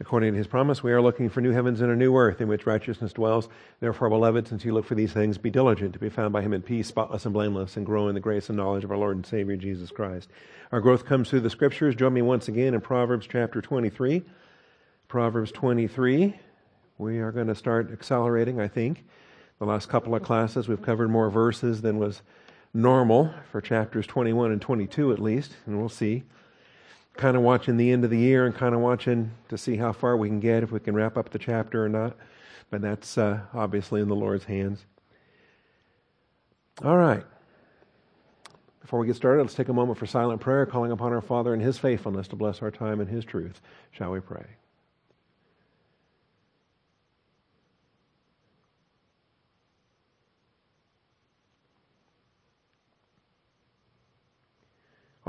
According to his promise, we are looking for new heavens and a new earth in which righteousness dwells. Therefore, beloved, since you look for these things, be diligent to be found by him in peace, spotless and blameless, and grow in the grace and knowledge of our Lord and Savior Jesus Christ. Our growth comes through the scriptures. Join me once again in Proverbs chapter 23. Proverbs 23. We are going to start accelerating, I think. The last couple of classes, we've covered more verses than was normal for chapters 21 and 22 at least, and we'll see kind of watching the end of the year and kind of watching to see how far we can get, if we can wrap up the chapter or not. But that's uh, obviously in the Lord's hands. All right. Before we get started, let's take a moment for silent prayer, calling upon our Father and His faithfulness to bless our time in His truth. Shall we pray?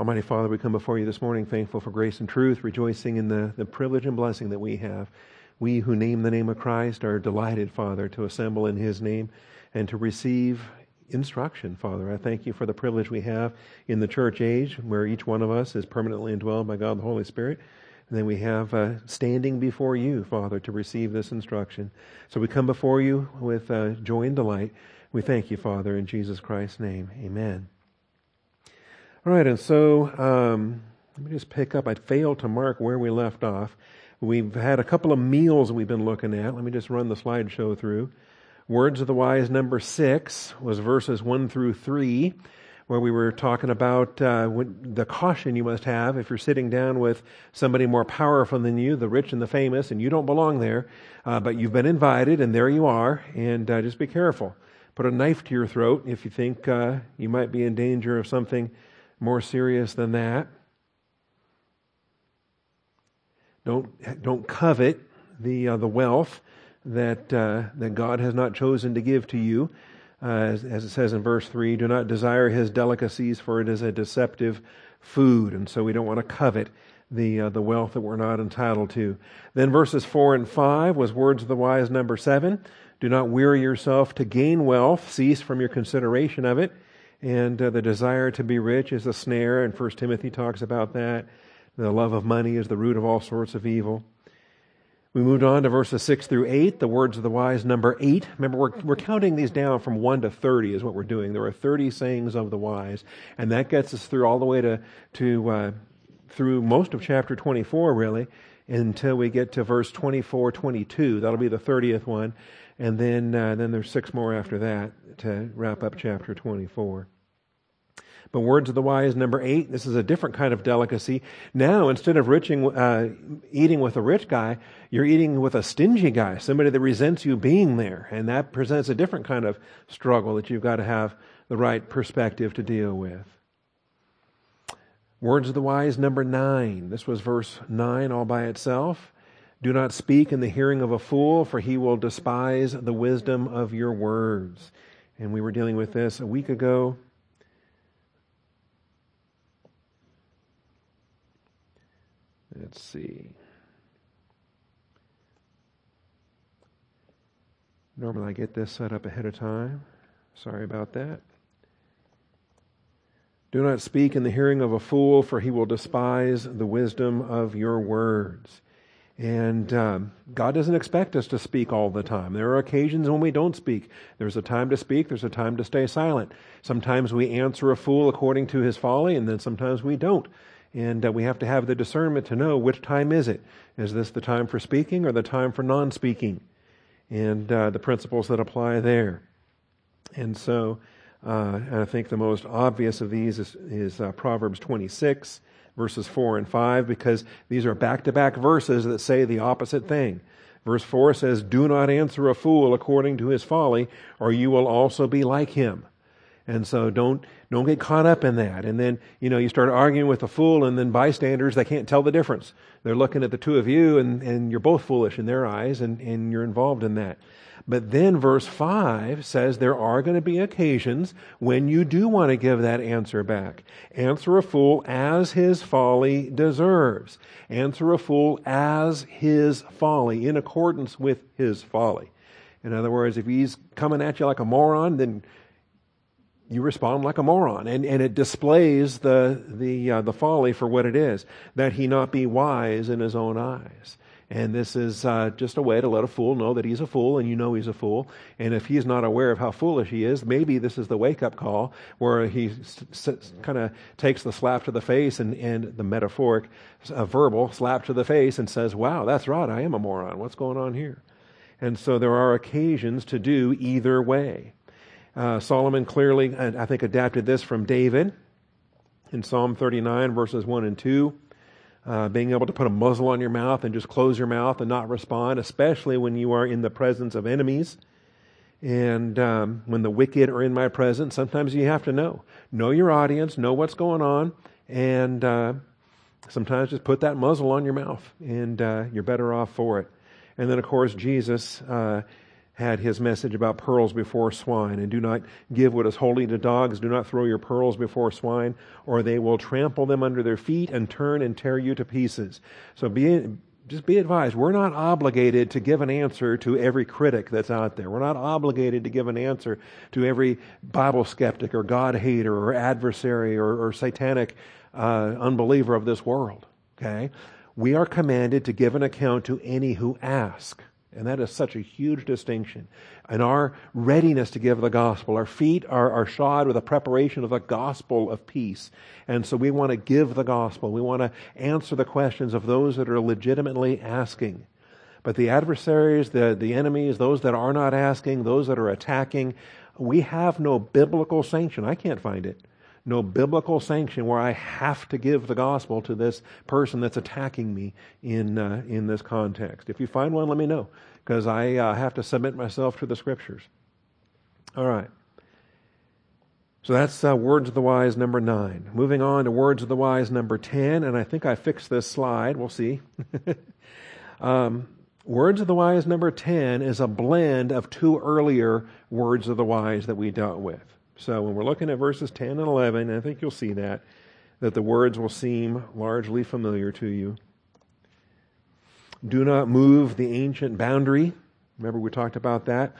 Almighty Father, we come before you this morning thankful for grace and truth, rejoicing in the, the privilege and blessing that we have. We who name the name of Christ are delighted, Father, to assemble in His name and to receive instruction, Father. I thank you for the privilege we have in the church age where each one of us is permanently indwelled by God the Holy Spirit. And then we have uh, standing before you, Father, to receive this instruction. So we come before you with uh, joy and delight. We thank you, Father, in Jesus Christ's name. Amen. All right, and so um, let me just pick up. I failed to mark where we left off. We've had a couple of meals we've been looking at. Let me just run the slideshow through. Words of the Wise, number six, was verses one through three, where we were talking about uh, the caution you must have if you're sitting down with somebody more powerful than you, the rich and the famous, and you don't belong there, uh, but you've been invited, and there you are, and uh, just be careful. Put a knife to your throat if you think uh, you might be in danger of something more serious than that. Don't, don't covet the, uh, the wealth that, uh, that God has not chosen to give to you. Uh, as, as, it says in verse 3, do not desire his delicacies, for it is a deceptive food. And so we don't want to covet the, uh, the wealth that we're not entitled to. Then verses 4 and 5 was words of the wise, number 7. Do not weary yourself to gain wealth, cease from your consideration of it. And uh, the desire to be rich is a snare, and First Timothy talks about that. The love of money is the root of all sorts of evil. We moved on to verses 6 through 8, the words of the wise, number 8. Remember, we're, we're counting these down from 1 to 30 is what we're doing. There are 30 sayings of the wise, and that gets us through all the way to, to uh, through most of chapter 24, really, until we get to verse 24, 22. That'll be the 30th one. And then, uh, then there's six more after that to wrap up chapter 24. But words of the wise, number eight, this is a different kind of delicacy. Now, instead of riching, uh, eating with a rich guy, you're eating with a stingy guy, somebody that resents you being there. And that presents a different kind of struggle that you've got to have the right perspective to deal with. Words of the wise, number nine. This was verse nine all by itself. Do not speak in the hearing of a fool, for he will despise the wisdom of your words. And we were dealing with this a week ago. Let's see. Normally I get this set up ahead of time. Sorry about that. Do not speak in the hearing of a fool, for he will despise the wisdom of your words. And um, God doesn't expect us to speak all the time. There are occasions when we don't speak. There's a time to speak, there's a time to stay silent. Sometimes we answer a fool according to his folly, and then sometimes we don't. And uh, we have to have the discernment to know which time is it. Is this the time for speaking or the time for non speaking? And uh, the principles that apply there. And so uh, I think the most obvious of these is, is uh, Proverbs 26, verses 4 and 5, because these are back to back verses that say the opposite thing. Verse 4 says, Do not answer a fool according to his folly, or you will also be like him. And so don't don't get caught up in that. And then, you know, you start arguing with a fool and then bystanders, they can't tell the difference. They're looking at the two of you and, and you're both foolish in their eyes and, and you're involved in that. But then verse 5 says there are going to be occasions when you do want to give that answer back. Answer a fool as his folly deserves. Answer a fool as his folly, in accordance with his folly. In other words, if he's coming at you like a moron, then you respond like a moron. And, and it displays the, the, uh, the folly for what it is, that he not be wise in his own eyes. And this is uh, just a way to let a fool know that he's a fool and you know he's a fool. And if he's not aware of how foolish he is, maybe this is the wake up call where he s- s- kind of takes the slap to the face and, and the metaphoric, uh, verbal slap to the face and says, Wow, that's right, I am a moron. What's going on here? And so there are occasions to do either way. Uh, Solomon clearly, I think, adapted this from David in Psalm 39, verses 1 and 2. Uh, being able to put a muzzle on your mouth and just close your mouth and not respond, especially when you are in the presence of enemies. And um, when the wicked are in my presence, sometimes you have to know. Know your audience, know what's going on, and uh, sometimes just put that muzzle on your mouth, and uh, you're better off for it. And then, of course, Jesus uh, had his message about pearls before swine. And do not give what is holy to dogs. Do not throw your pearls before swine, or they will trample them under their feet and turn and tear you to pieces. So be, just be advised, we're not obligated to give an answer to every critic that's out there. We're not obligated to give an answer to every Bible skeptic or God hater or adversary or, or satanic uh, unbeliever of this world. Okay? We are commanded to give an account to any who ask. And that is such a huge distinction. And our readiness to give the gospel, our feet are, are shod with a preparation of the gospel of peace. And so we want to give the gospel. We want to answer the questions of those that are legitimately asking. But the adversaries, the, the enemies, those that are not asking, those that are attacking, we have no biblical sanction. I can't find it no biblical sanction where I have to give the gospel to this person that's attacking me in, uh, in this context. If you find one, let me know, because I uh, have to submit myself to the scriptures. All right. So that's uh, Words of the Wise number nine. Moving on to Words of the Wise number 10, and I think I fixed this slide. We'll see. um, Words of the Wise number 10 is a blend of two earlier Words of the Wise that we dealt with. So when we're looking at verses 10 and 11, I think you'll see that, that the words will seem largely familiar to you. Do not move the ancient boundary. Remember, we talked about that.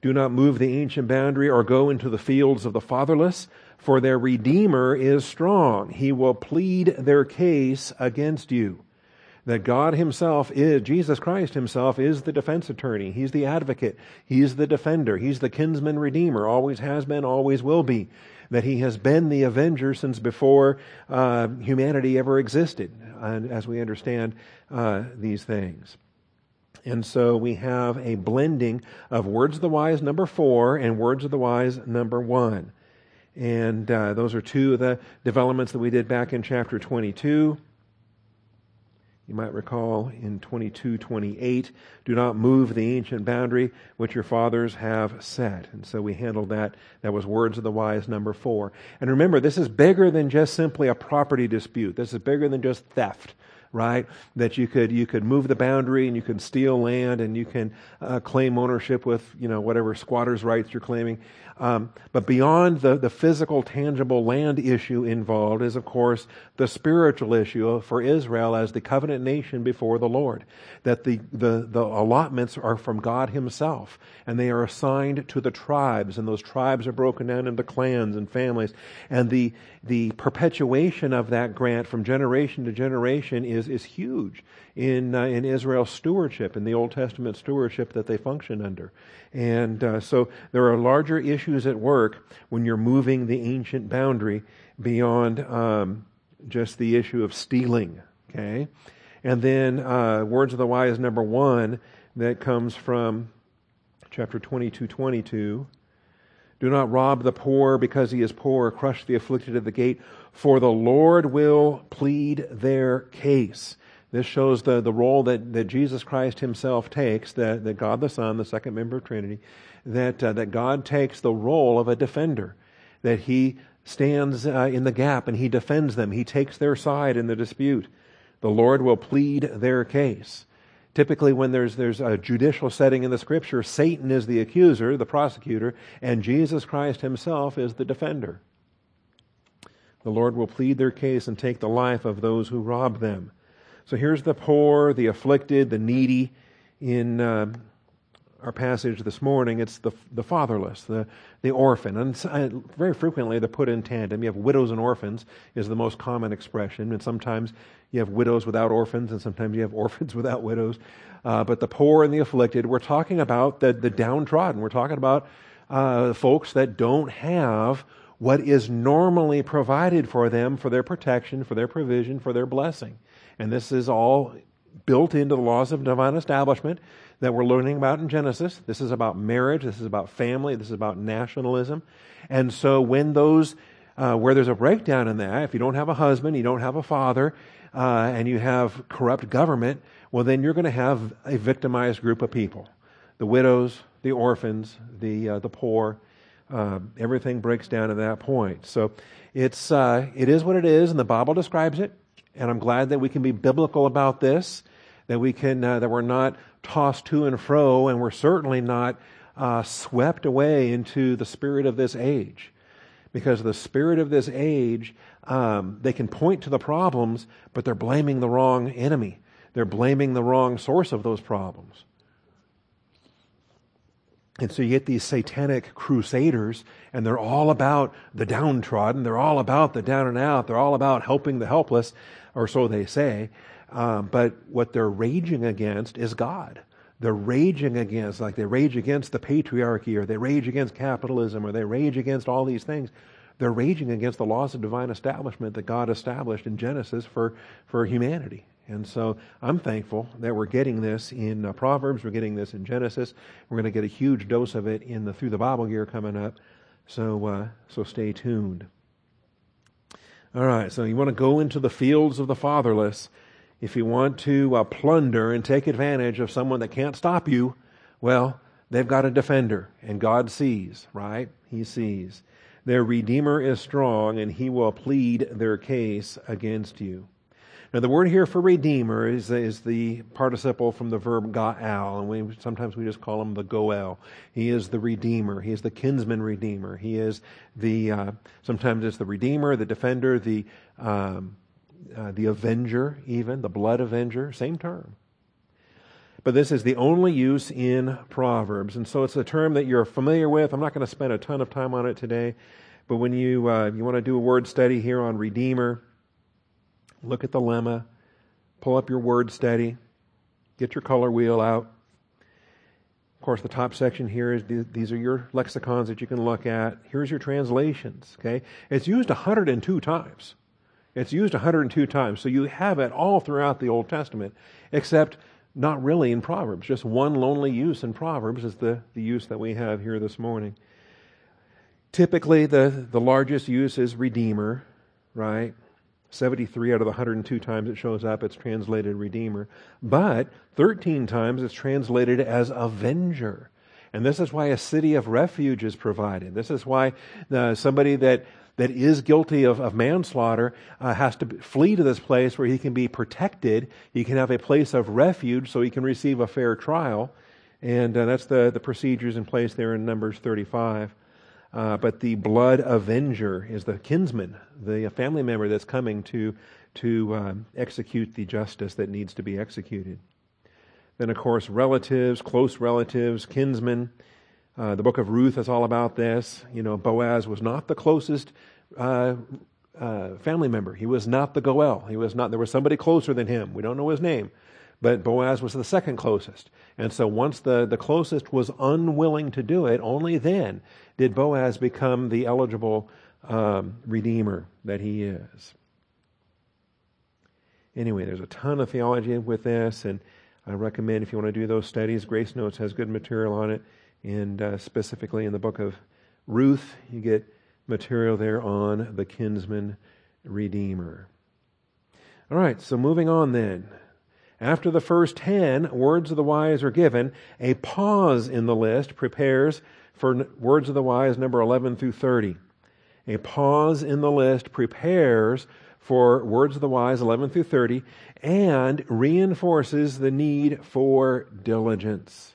Do not move the ancient boundary or go into the fields of the fatherless, for their Redeemer is strong. He will plead their case against you that God Himself is, Jesus Christ Himself is the defense attorney. He's the advocate. He's the defender. He's the kinsman redeemer. Always has been, always will be. That He has been the avenger since before uh, humanity ever existed, and as we understand uh, these things. And so we have a blending of Words of the Wise number four and Words of the Wise number one. And uh, those are two of the developments that we did back in chapter 22. You might recall in 22, 28, do not move the ancient boundary which your fathers have set. And so we handled that. That was words of the wise number four. And remember, this is bigger than just simply a property dispute. This is bigger than just theft right? That you could you could move the boundary and you can steal land and you can uh, claim ownership with you know whatever squatters' rights you're claiming. Um, but beyond the, the physical, tangible land issue involved is, of course, the spiritual issue for Israel as the covenant nation before the Lord. That the, the, the allotments are from God Himself, and they are assigned to the tribes, and those tribes are broken down into clans and families. And the, the perpetuation of that grant from generation to generation is, is huge in, uh, in Israel's stewardship, in the Old Testament stewardship that they function under. And uh, so there are larger issues at work when you're moving the ancient boundary beyond um, just the issue of stealing. Okay? And then uh, Words of the Wise, number one, that comes from chapter 22 22. Do not rob the poor because he is poor, crush the afflicted at the gate, for the Lord will plead their case. This shows the, the role that, that Jesus Christ himself takes, that, that God the Son, the second member of Trinity, that, uh, that God takes the role of a defender, that he stands uh, in the gap and he defends them. He takes their side in the dispute. The Lord will plead their case. Typically, when there's, there's a judicial setting in the scripture, Satan is the accuser, the prosecutor, and Jesus Christ himself is the defender. The Lord will plead their case and take the life of those who rob them. So here's the poor, the afflicted, the needy in uh, our passage this morning, it's the, the fatherless, the, the orphan. And very frequently they're put in tandem. You have widows and orphans is the most common expression. And sometimes you have widows without orphans, and sometimes you have orphans without widows. Uh, but the poor and the afflicted, we're talking about the, the downtrodden. We're talking about uh, folks that don't have what is normally provided for them for their protection, for their provision, for their blessing. And this is all built into the laws of divine establishment that we're learning about in Genesis. This is about marriage. This is about family. This is about nationalism. And so when those, uh, where there's a breakdown in that, if you don't have a husband, you don't have a father, uh, and you have corrupt government, well, then you're going to have a victimized group of people. The widows, the orphans, the, uh, the poor, uh, everything breaks down at that point. So it's, uh, it is what it is, and the Bible describes it. And I'm glad that we can be biblical about this, that we can, uh, that we're not tossed to and fro, and we're certainly not uh, swept away into the spirit of this age. Because the spirit of this age, um, they can point to the problems, but they're blaming the wrong enemy. They're blaming the wrong source of those problems. And so you get these satanic crusaders, and they're all about the downtrodden. They're all about the down and out. They're all about helping the helpless or so they say. Um, but what they're raging against is God. They're raging against, like they rage against the patriarchy, or they rage against capitalism, or they rage against all these things. They're raging against the laws of divine establishment that God established in Genesis for, for humanity. And so I'm thankful that we're getting this in uh, Proverbs, we're getting this in Genesis. We're going to get a huge dose of it in the Through the Bible year coming up. So, uh, so stay tuned. All right, so you want to go into the fields of the fatherless. If you want to uh, plunder and take advantage of someone that can't stop you, well, they've got a defender, and God sees, right? He sees. Their Redeemer is strong, and he will plead their case against you. Now, the word here for redeemer is, is the participle from the verb ga'al, and we, sometimes we just call him the goel. He is the redeemer. He is the kinsman redeemer. He is the, uh, sometimes it's the redeemer, the defender, the, um, uh, the avenger, even, the blood avenger, same term. But this is the only use in Proverbs, and so it's a term that you're familiar with. I'm not going to spend a ton of time on it today, but when you, uh, you want to do a word study here on redeemer, look at the lemma, pull up your word study, get your color wheel out. Of course, the top section here is these are your lexicons that you can look at. Here's your translations. Okay, it's used 102 times. It's used 102 times, so you have it all throughout the Old Testament, except not really in Proverbs. Just one lonely use in Proverbs is the, the use that we have here this morning. Typically, the, the largest use is Redeemer, right? 73 out of the 102 times it shows up, it's translated Redeemer. But 13 times it's translated as Avenger. And this is why a city of refuge is provided. This is why uh, somebody that, that is guilty of, of manslaughter uh, has to flee to this place where he can be protected. He can have a place of refuge so he can receive a fair trial. And uh, that's the, the procedures in place there in Numbers 35. Uh, but the blood avenger is the kinsman, the family member that's coming to, to um, execute the justice that needs to be executed. Then, of course, relatives, close relatives, kinsmen. Uh, the book of Ruth is all about this. You know, Boaz was not the closest uh, uh, family member. He was not the Goel. He was not. There was somebody closer than him. We don't know his name, but Boaz was the second closest. And so, once the the closest was unwilling to do it, only then did Boaz become the eligible um, redeemer that he is. Anyway, there's a ton of theology with this, and I recommend if you want to do those studies, Grace Notes has good material on it, and uh, specifically in the book of Ruth, you get material there on the kinsman redeemer. All right, so moving on then. After the first ten words of the wise are given, a pause in the list prepares for words of the wise, number 11 through 30. A pause in the list prepares for words of the wise, 11 through 30, and reinforces the need for diligence.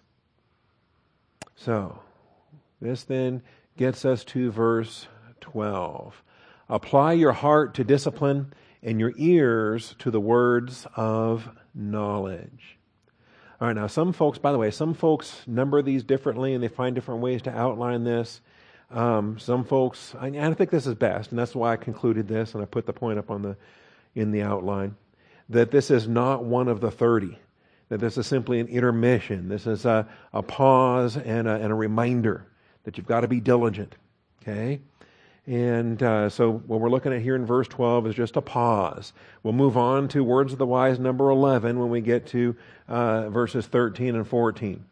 So, this then gets us to verse 12. Apply your heart to discipline and your ears to the words of knowledge. All right, now some folks, by the way, some folks number these differently and they find different ways to outline this. Um, some folks, and I think this is best, and that's why I concluded this, and I put the point up on the in the outline that this is not one of the thirty. That this is simply an intermission. This is a, a pause and a, and a reminder that you've got to be diligent. Okay? And uh, so what we're looking at here in verse 12 is just a pause. We'll move on to words of the wise number 11 when we get to uh, verses 13 and 14.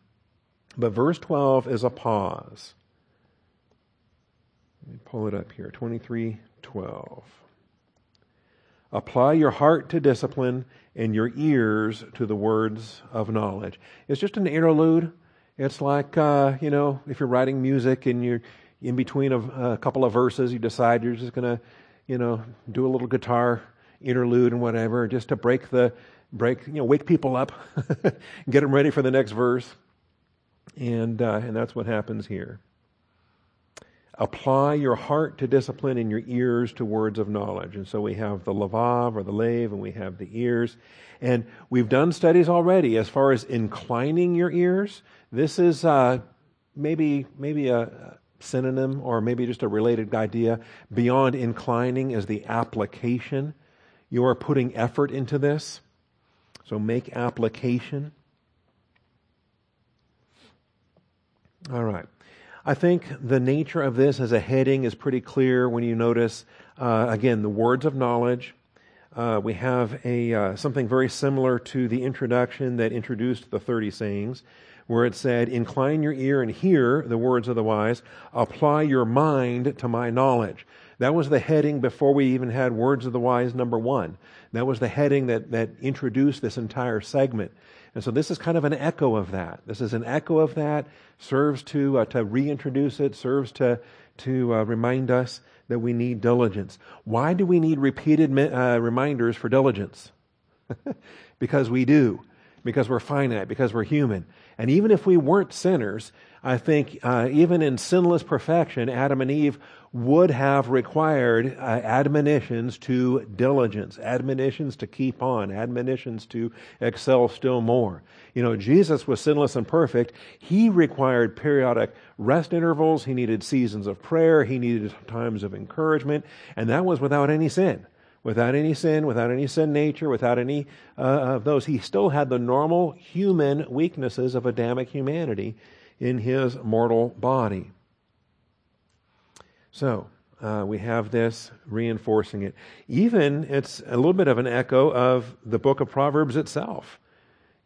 But verse 12 is a pause. Let me pull it up here 23 12. Apply your heart to discipline and your ears to the words of knowledge. It's just an interlude. It's like, uh, you know, if you're writing music and you're in between a, a couple of verses, you decide you're just going to, you know, do a little guitar interlude and whatever, just to break the, break, you know, wake people up, get them ready for the next verse. And, uh, and that's what happens here. Apply your heart to discipline and your ears to words of knowledge. And so we have the lavav or the lave, and we have the ears. And we've done studies already as far as inclining your ears. This is uh, maybe maybe a synonym or maybe just a related idea. Beyond inclining is the application. You are putting effort into this. So make application. All right. I think the nature of this as a heading is pretty clear when you notice, uh, again, the words of knowledge. Uh, we have a uh, something very similar to the introduction that introduced the 30 sayings, where it said, Incline your ear and hear the words of the wise, apply your mind to my knowledge. That was the heading before we even had Words of the Wise number one. That was the heading that, that introduced this entire segment. And so this is kind of an echo of that. This is an echo of that, serves to, uh, to reintroduce it, serves to, to uh, remind us that we need diligence. Why do we need repeated uh, reminders for diligence? because we do. Because we're finite, because we're human. And even if we weren't sinners, I think uh, even in sinless perfection, Adam and Eve would have required uh, admonitions to diligence, admonitions to keep on, admonitions to excel still more. You know, Jesus was sinless and perfect. He required periodic rest intervals. He needed seasons of prayer. He needed times of encouragement. And that was without any sin. Without any sin, without any sin nature, without any uh, of those. He still had the normal human weaknesses of Adamic humanity in his mortal body. So, uh, we have this reinforcing it. Even it's a little bit of an echo of the book of Proverbs itself.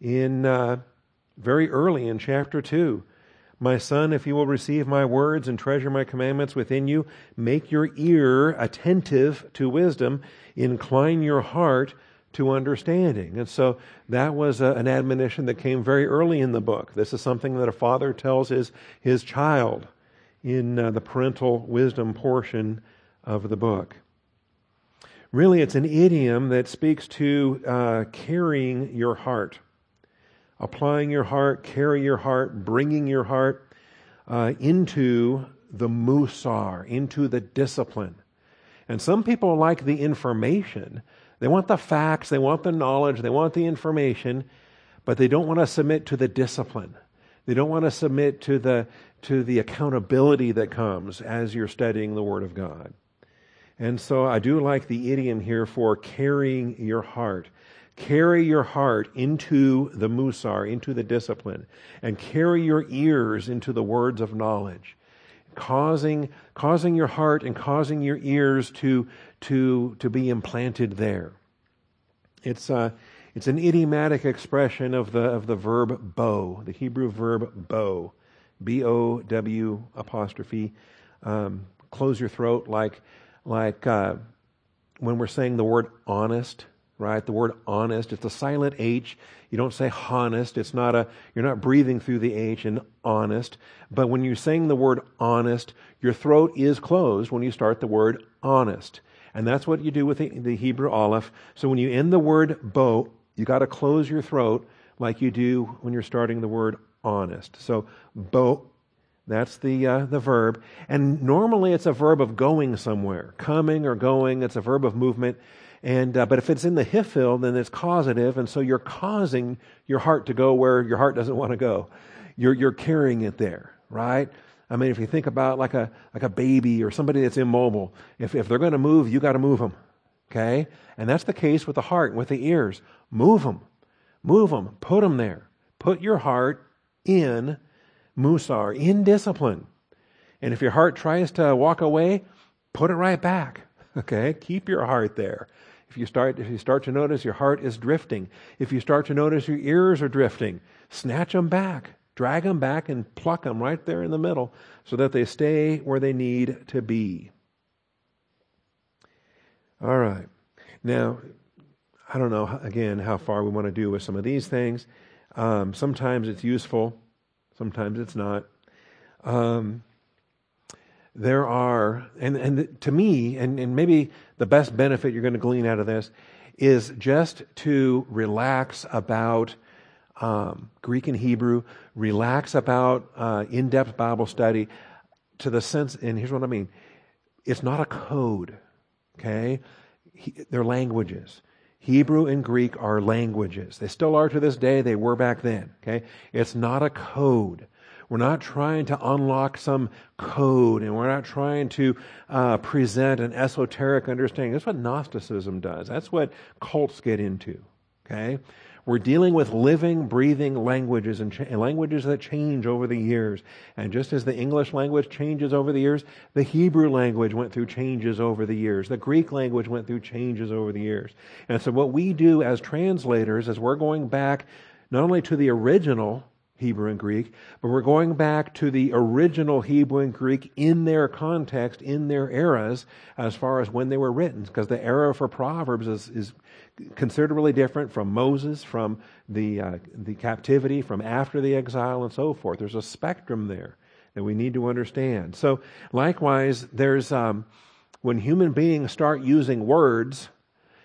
In uh, very early in chapter 2, my son, if you will receive my words and treasure my commandments within you, make your ear attentive to wisdom, incline your heart to understanding. And so that was a, an admonition that came very early in the book. This is something that a father tells his, his child in uh, the parental wisdom portion of the book. Really, it's an idiom that speaks to uh, carrying your heart, applying your heart, carry your heart, bringing your heart uh, into the musar, into the discipline. And some people like the information. They want the facts, they want the knowledge, they want the information, but they don't want to submit to the discipline. They don't want to submit to the, to the accountability that comes as you're studying the Word of God. And so I do like the idiom here for carrying your heart. Carry your heart into the musar, into the discipline, and carry your ears into the words of knowledge, causing, causing your heart and causing your ears to, to, to be implanted there. It's, uh, it's an idiomatic expression of the, of the verb bow, the Hebrew verb bow. B O W apostrophe. Um, close your throat like like uh, when we're saying the word honest, right? The word honest. It's a silent H. You don't say honest. It's not a. You're not breathing through the H in honest. But when you're saying the word honest, your throat is closed when you start the word honest. And that's what you do with the, the Hebrew aleph. So when you end the word bo, you got to close your throat like you do when you're starting the word honest. So, bo, that's the, uh, the verb. And normally it's a verb of going somewhere, coming or going. It's a verb of movement. And, uh, but if it's in the hifil, then it's causative, and so you're causing your heart to go where your heart doesn't want to go. You're, you're carrying it there, right? I mean, if you think about like a, like a baby or somebody that's immobile, if, if they're going to move, you got to move them, okay? And that's the case with the heart with the ears. Move them. Move them. Put them there. Put your heart in musar, in discipline. And if your heart tries to walk away, put it right back. Okay? Keep your heart there. If you start if you start to notice your heart is drifting, if you start to notice your ears are drifting, snatch them back. Drag them back and pluck them right there in the middle so that they stay where they need to be. All right. Now, I don't know, again, how far we want to do with some of these things. Um, sometimes it's useful, sometimes it's not. Um, there are, and, and to me, and, and maybe the best benefit you're going to glean out of this is just to relax about um, Greek and Hebrew, relax about uh, in depth Bible study to the sense, and here's what I mean it's not a code, okay? He, they're languages. Hebrew and Greek are languages. They still are to this day. They were back then. Okay? It's not a code. We're not trying to unlock some code and we're not trying to uh, present an esoteric understanding. That's what Gnosticism does. That's what cults get into. Okay? We're dealing with living, breathing languages and, languages that change over the years. And just as the English language changes over the years, the Hebrew language went through changes over the years. The Greek language went through changes over the years. And so what we do as translators is we're going back not only to the original Hebrew and Greek, but we're going back to the original Hebrew and Greek in their context, in their eras, as far as when they were written. Because the era for Proverbs is, is considerably different from Moses, from the, uh, the captivity, from after the exile, and so forth. There's a spectrum there that we need to understand. So, likewise, there's um, when human beings start using words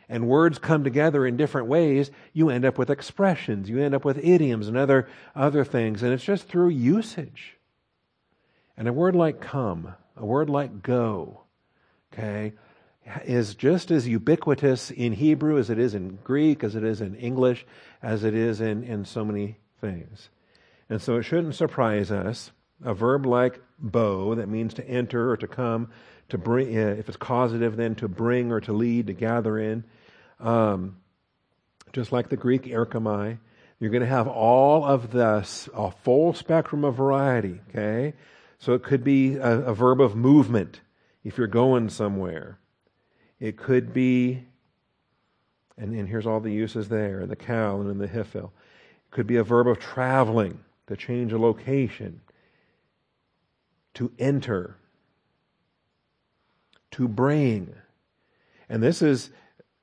and words come together in different ways, you end up with expressions, you end up with idioms and other, other things, and it's just through usage. And a word like come, a word like go, okay, is just as ubiquitous in Hebrew as it is in Greek, as it is in English, as it is in, in so many things. And so it shouldn't surprise us. A verb like bo, that means to enter or to come, to bring, uh, if it's causative, then to bring or to lead, to gather in. Um, just like the Greek erchomai, you're going to have all of this, a full spectrum of variety, okay? So it could be a, a verb of movement if you're going somewhere. It could be, and, and here's all the uses there, in the qal and in the hifil. It could be a verb of traveling, to change a location, to enter, to bring. And this is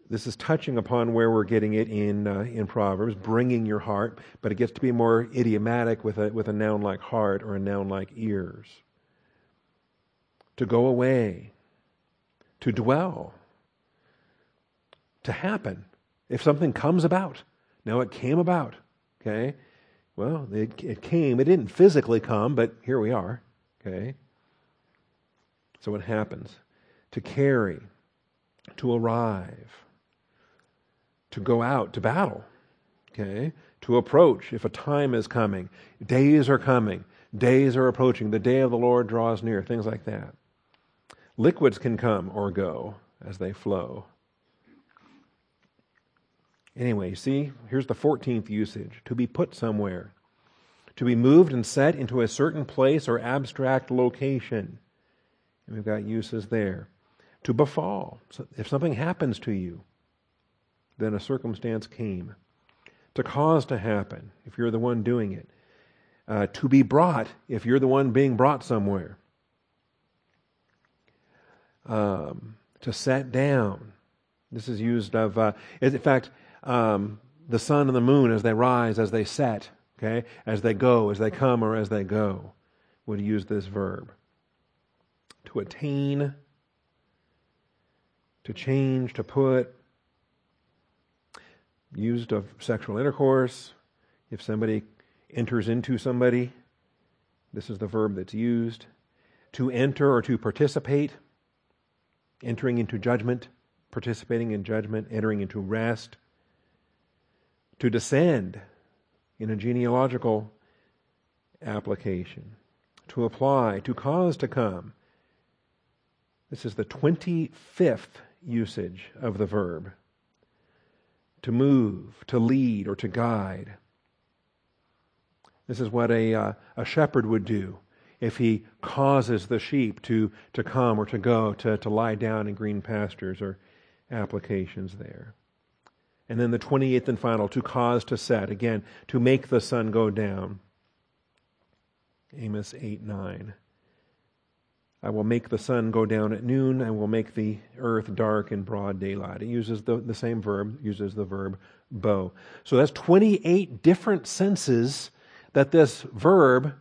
this is touching upon where we're getting it in uh, in Proverbs, bringing your heart, but it gets to be more idiomatic with a with a noun like heart or a noun like ears. To go away, to dwell, to happen. If something comes about, now it came about. Okay, well, it, it came. It didn't physically come, but here we are. Okay, so it happens. To carry, to arrive, to go out to battle. Okay, to approach if a time is coming, days are coming, days are approaching, the day of the Lord draws near, things like that. Liquids can come or go as they flow. Anyway, see, here's the 14th usage to be put somewhere, to be moved and set into a certain place or abstract location. And we've got uses there. To befall, so if something happens to you, then a circumstance came. To cause to happen, if you're the one doing it. Uh, to be brought, if you're the one being brought somewhere. Um, to set down. This is used of, uh, in fact, um, the sun and the moon as they rise, as they set, okay, as they go, as they come, or as they go, would use this verb. To attain, to change, to put, used of sexual intercourse. If somebody enters into somebody, this is the verb that's used. To enter or to participate, entering into judgment, participating in judgment, entering into rest. To descend in a genealogical application. To apply, to cause to come. This is the 25th usage of the verb. To move, to lead, or to guide. This is what a, uh, a shepherd would do if he causes the sheep to, to come or to go, to, to lie down in green pastures or applications there. And then the 28th and final, to cause to set. Again, to make the sun go down. Amos 8 9. I will make the sun go down at noon. I will make the earth dark in broad daylight. It uses the, the same verb, uses the verb bow. So that's 28 different senses that this verb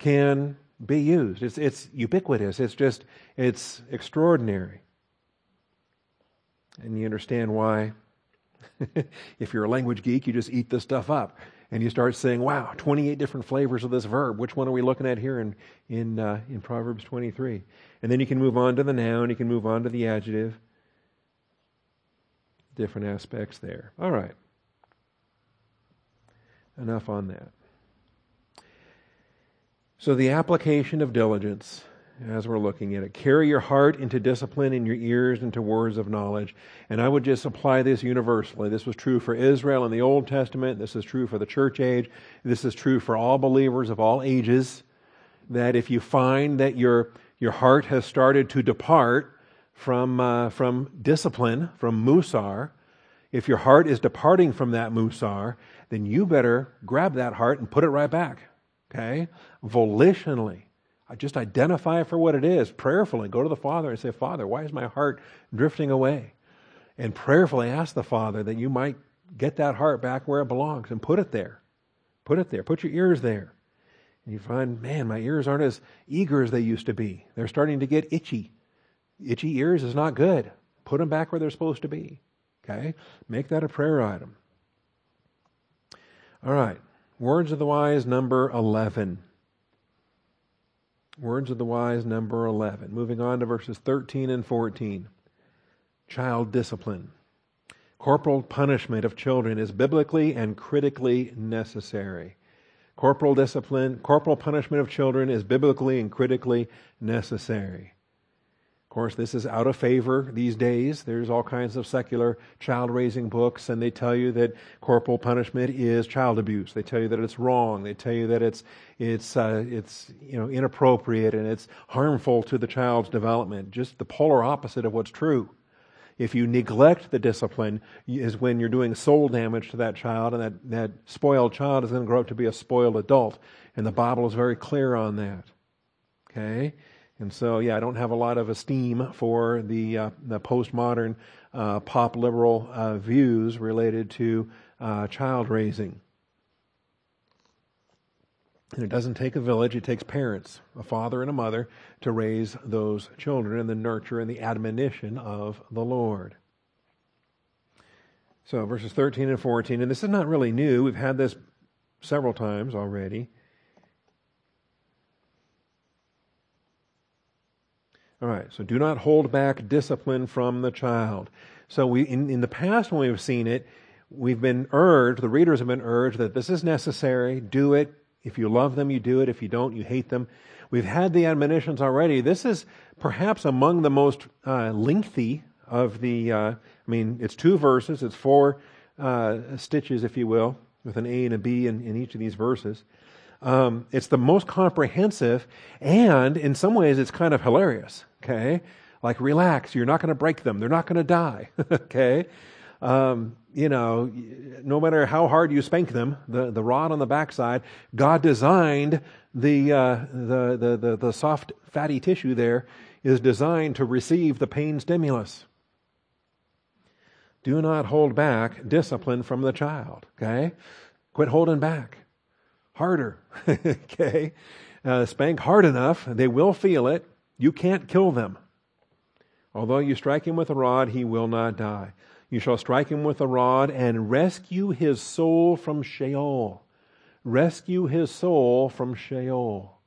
can be used. It's, it's ubiquitous. It's just, it's extraordinary. And you understand why, if you're a language geek, you just eat this stuff up. And you start saying, wow, 28 different flavors of this verb. Which one are we looking at here in, in, uh, in Proverbs 23? And then you can move on to the noun, you can move on to the adjective. Different aspects there. All right. Enough on that. So, the application of diligence, as we're looking at it, carry your heart into discipline and your ears into words of knowledge. And I would just apply this universally. This was true for Israel in the Old Testament. This is true for the church age. This is true for all believers of all ages. That if you find that your, your heart has started to depart from, uh, from discipline, from musar, if your heart is departing from that musar, then you better grab that heart and put it right back okay? Volitionally. I just identify for what it is, prayerfully. Go to the Father and say, Father, why is my heart drifting away? And prayerfully ask the Father that you might get that heart back where it belongs and put it there. Put it there. Put your ears there. And you find, man, my ears aren't as eager as they used to be. They're starting to get itchy. Itchy ears is not good. Put them back where they're supposed to be. Okay? Make that a prayer item. All right. Words of the Wise, number 11. Words of the Wise, number 11. Moving on to verses 13 and 14. Child discipline. Corporal punishment of children is biblically and critically necessary. Corporal discipline, corporal punishment of children is biblically and critically necessary. Of course, this is out of favor these days. There's all kinds of secular child raising books, and they tell you that corporal punishment is child abuse. They tell you that it's wrong. They tell you that it's it's uh, it's you know inappropriate and it's harmful to the child's development. Just the polar opposite of what's true. If you neglect the discipline, is when you're doing soul damage to that child, and that, that spoiled child is going to grow up to be a spoiled adult. And the Bible is very clear on that. Okay? And so, yeah, I don't have a lot of esteem for the, uh, the postmodern uh, pop liberal uh, views related to uh, child raising. And it doesn't take a village, it takes parents, a father and a mother, to raise those children in the nurture and the admonition of the Lord. So, verses 13 and 14, and this is not really new. We've had this several times already. All right, so do not hold back discipline from the child. So we in, in the past when we've seen it, we've been urged, the readers have been urged that this is necessary, do it. If you love them, you do it. If you don't, you hate them. We've had the admonitions already. This is perhaps among the most uh, lengthy of the, uh, I mean, it's two verses, it's four uh, stitches, if you will, with an A and a B in, in each of these verses. Um, it's the most comprehensive, and in some ways, it's kind of hilarious. Okay, like relax, you're not going to break them; they're not going to die. okay, um, you know, no matter how hard you spank them, the, the rod on the backside, God designed the, uh, the, the, the, the soft, fatty tissue there is designed to receive the pain stimulus. Do not hold back discipline from the child, okay? Quit holding back harder. okay? Uh, spank hard enough, they will feel it. You can't kill them. Although you strike him with a rod, he will not die. You shall strike him with a rod and rescue his soul from Sheol. Rescue his soul from Sheol.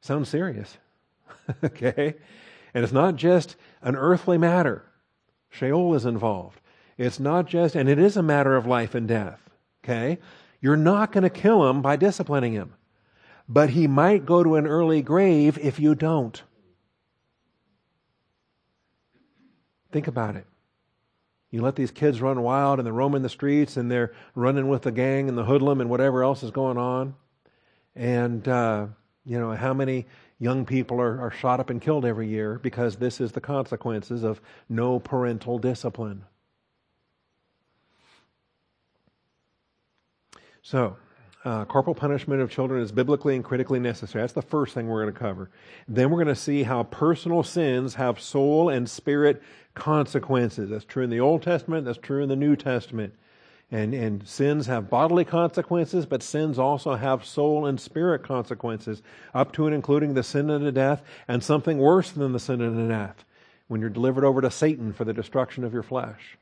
Sounds serious. okay? And it's not just an earthly matter. Sheol is involved. It's not just, and it is a matter of life and death. Okay? You're not going to kill him by disciplining him. But he might go to an early grave if you don't. Think about it. You let these kids run wild and they're roaming the streets and they're running with the gang and the hoodlum and whatever else is going on. And, uh, you know, how many young people are, are shot up and killed every year because this is the consequences of no parental discipline. So, uh, corporal punishment of children is biblically and critically necessary. That's the first thing we're going to cover. Then we're going to see how personal sins have soul and spirit consequences. That's true in the Old Testament, that's true in the New Testament. And, and sins have bodily consequences, but sins also have soul and spirit consequences, up to and including the sin unto death, and something worse than the sin unto death, when you're delivered over to Satan for the destruction of your flesh.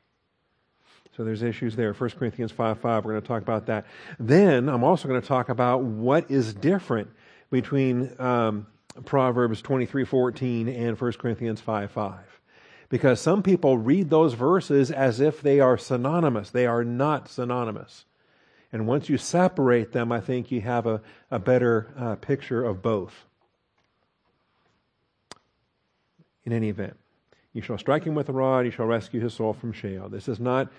So there's issues there. 1 Corinthians 5 5, we're going to talk about that. Then I'm also going to talk about what is different between um, Proverbs 23 14 and 1 Corinthians 5 5. Because some people read those verses as if they are synonymous. They are not synonymous. And once you separate them, I think you have a, a better uh, picture of both. In any event, you shall strike him with a rod, you shall rescue his soul from Sheol. This is not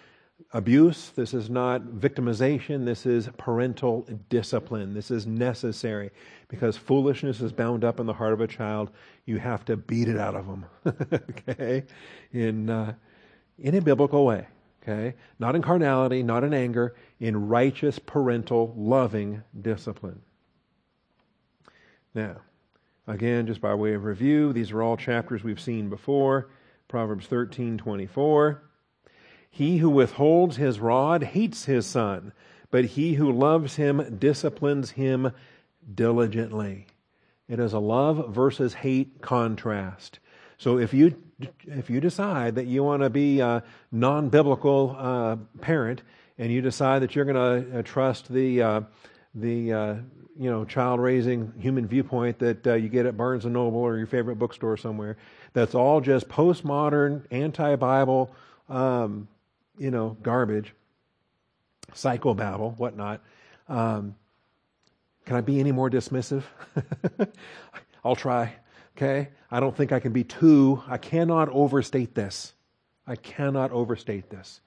abuse. This is not victimization. This is parental discipline. This is necessary because foolishness is bound up in the heart of a child. You have to beat it out of them, okay? In, uh, in a biblical way, okay? Not in carnality, not in anger, in righteous, parental, loving discipline. Now, again, just by way of review, these are all chapters we've seen before. Proverbs 13, 24. He who withholds his rod hates his son, but he who loves him disciplines him diligently. It is a love versus hate contrast. So if you if you decide that you want to be a non-biblical uh, parent and you decide that you're going to uh, trust the uh, the uh, you know child raising human viewpoint that uh, you get at Barnes and Noble or your favorite bookstore somewhere, that's all just postmodern, anti-Bible. Um, you know, garbage, psychobabble, whatnot. Um, can I be any more dismissive? I'll try. Okay? I don't think I can be too. I cannot overstate this. I cannot overstate this.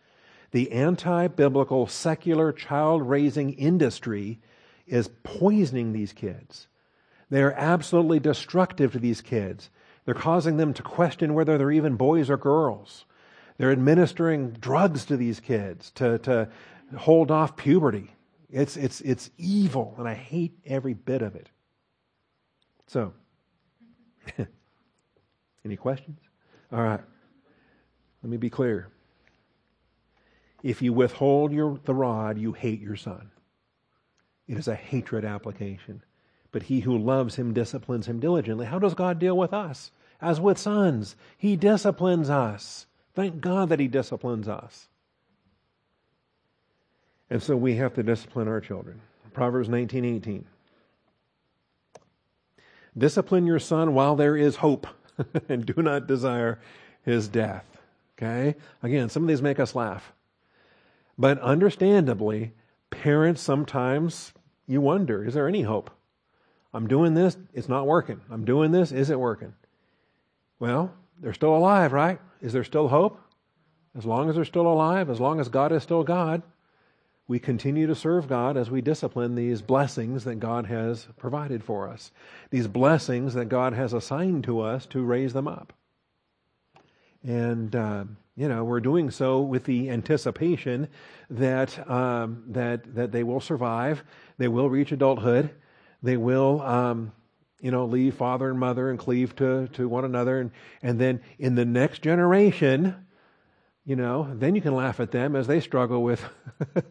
The anti biblical secular child raising industry is poisoning these kids. They are absolutely destructive to these kids. They're causing them to question whether they're even boys or girls. They're administering drugs to these kids to, to hold off puberty. It's, it's, it's evil, and I hate every bit of it. So, any questions? All right. Let me be clear. If you withhold your, the rod, you hate your son. It is a hatred application. But he who loves him disciplines him diligently. How does God deal with us? As with sons, he disciplines us. Thank God that He disciplines us. And so we have to discipline our children. Proverbs 19:18. Discipline your son while there is hope, and do not desire his death. Okay? Again, some of these make us laugh. But understandably, parents sometimes you wonder, is there any hope? I'm doing this, it's not working. I'm doing this, is it working? Well, they're still alive, right? Is there still hope? As long as they're still alive, as long as God is still God, we continue to serve God as we discipline these blessings that God has provided for us, these blessings that God has assigned to us to raise them up. And, uh, you know, we're doing so with the anticipation that, um, that, that they will survive, they will reach adulthood, they will, um, you know, leave father and mother and cleave to, to one another. And, and then in the next generation, you know, then you can laugh at them as they struggle with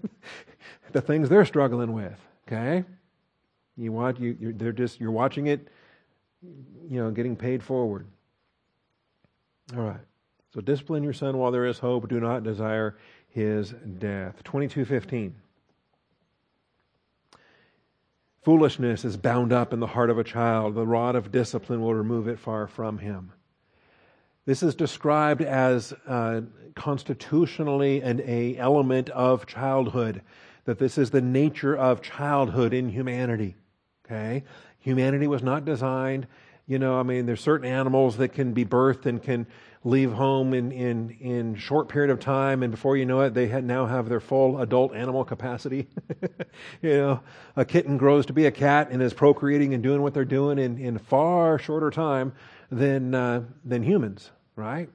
the things they're struggling with. Okay? You want, you, you're, they're just, you're watching it, you know, getting paid forward. All right. So discipline your son while there is hope. Do not desire his death. 2215. Foolishness is bound up in the heart of a child. The rod of discipline will remove it far from him. This is described as uh, constitutionally an a element of childhood, that this is the nature of childhood in humanity. Okay? Humanity was not designed, you know, I mean, there's certain animals that can be birthed and can leave home in, in, in short period of time, and before you know it, they now have their full adult animal capacity. you know, a kitten grows to be a cat and is procreating and doing what they're doing in, in far shorter time than, uh, than humans, right?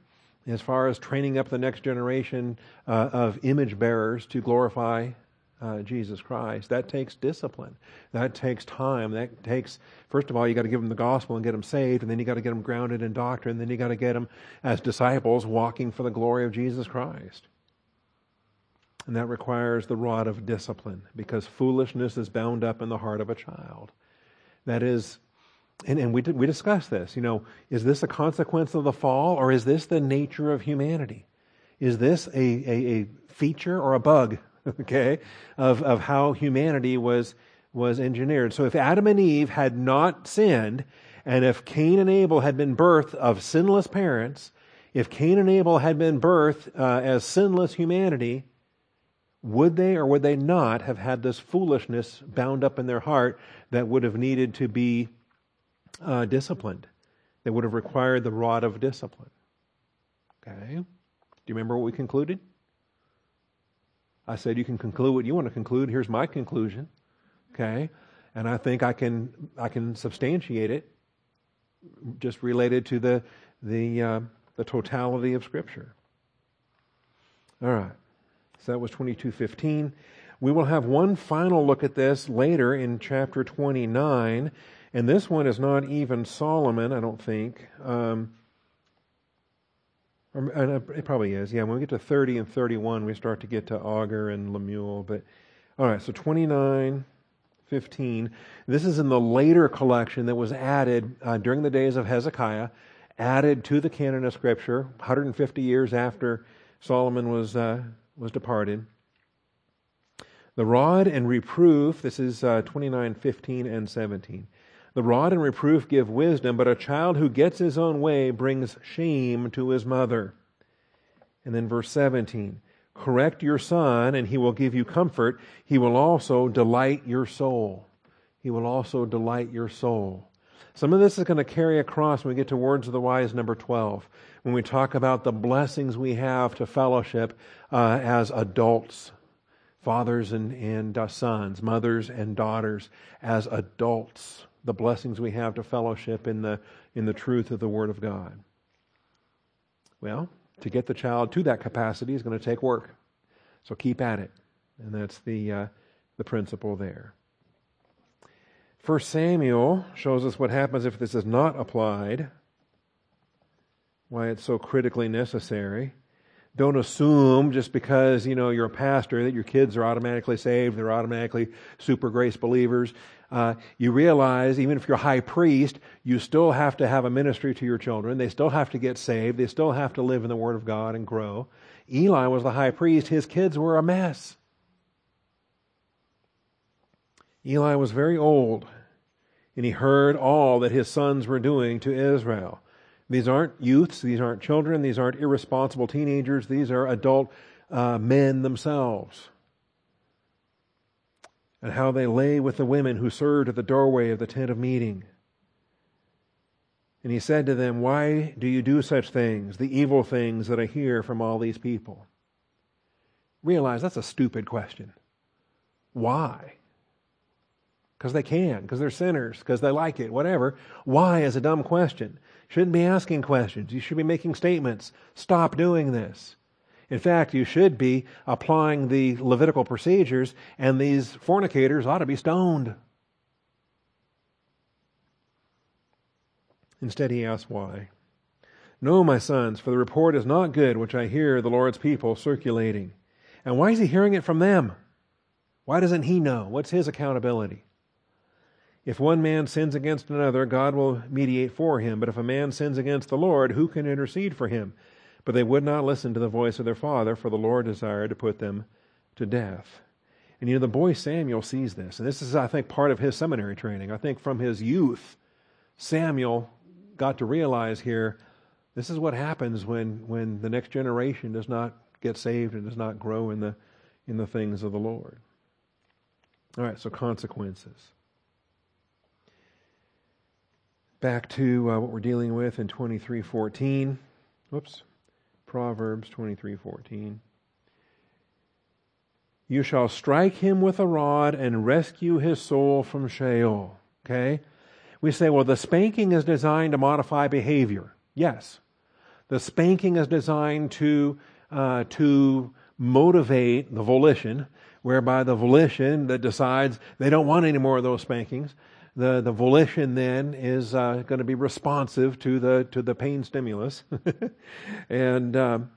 As far as training up the next generation uh, of image bearers to glorify uh, Jesus Christ. That takes discipline. That takes time. That takes, first of all, you got to give them the gospel and get them saved, and then you got to get them grounded in doctrine, and then you got to get them as disciples walking for the glory of Jesus Christ. And that requires the rod of discipline because foolishness is bound up in the heart of a child. That is, and, and we, we discussed this, you know, is this a consequence of the fall or is this the nature of humanity? Is this a, a, a feature or a bug okay, of, of how humanity was, was engineered. So if Adam and Eve had not sinned, and if Cain and Abel had been birthed of sinless parents, if Cain and Abel had been birthed uh, as sinless humanity, would they or would they not have had this foolishness bound up in their heart that would have needed to be uh, disciplined? That would have required the rod of discipline. Okay? Do you remember what we concluded? I said, You can conclude what you want to conclude. Here's my conclusion. Okay? And I think I can, I can substantiate it just related to the, the, uh, the totality of Scripture. All right. So that was 2215. We will have one final look at this later in chapter 29. And this one is not even Solomon, I don't think. Um, it probably is. Yeah, when we get to 30 and 31, we start to get to Agur and Lemuel. But all right, so 29, 15. This is in the later collection that was added uh, during the days of Hezekiah, added to the canon of Scripture, 150 years after Solomon was uh, was departed. The rod and reproof. This is uh, 29, 15, and 17. The rod and reproof give wisdom, but a child who gets his own way brings shame to his mother. And then verse 17 Correct your son, and he will give you comfort. He will also delight your soul. He will also delight your soul. Some of this is going to carry across when we get to Words of the Wise, number 12, when we talk about the blessings we have to fellowship uh, as adults, fathers and, and uh, sons, mothers and daughters, as adults the blessings we have to fellowship in the, in the truth of the Word of God? Well, to get the child to that capacity is going to take work. So keep at it. And that's the, uh, the principle there. First Samuel shows us what happens if this is not applied, why it's so critically necessary. Don't assume just because, you know, you're a pastor that your kids are automatically saved, they're automatically super grace believers. Uh, you realize even if you're high priest, you still have to have a ministry to your children. They still have to get saved. They still have to live in the Word of God and grow. Eli was the high priest. His kids were a mess. Eli was very old, and he heard all that his sons were doing to Israel. These aren't youths, these aren't children, these aren't irresponsible teenagers, these are adult uh, men themselves. And how they lay with the women who served at the doorway of the tent of meeting. And he said to them, Why do you do such things, the evil things that I hear from all these people? Realize that's a stupid question. Why? Because they can, because they're sinners, because they like it, whatever. Why is a dumb question. Shouldn't be asking questions. You should be making statements. Stop doing this. In fact, you should be applying the Levitical procedures, and these fornicators ought to be stoned. Instead, he asks why. No, my sons, for the report is not good which I hear the Lord's people circulating. And why is he hearing it from them? Why doesn't he know? What's his accountability? If one man sins against another, God will mediate for him. But if a man sins against the Lord, who can intercede for him? But they would not listen to the voice of their father, for the Lord desired to put them to death. And you know, the boy Samuel sees this. And this is, I think, part of his seminary training. I think from his youth, Samuel got to realize here This is what happens when, when the next generation does not get saved and does not grow in the, in the things of the Lord. All right, so consequences. Back to uh, what we're dealing with in 23:14. Whoops. Proverbs 23:14. You shall strike him with a rod and rescue his soul from Sheol. Okay? We say, well, the spanking is designed to modify behavior. Yes. The spanking is designed to, uh, to motivate the volition, whereby the volition that decides they don't want any more of those spankings, the, the volition then is uh, going to be responsive to the, to the pain stimulus. and um,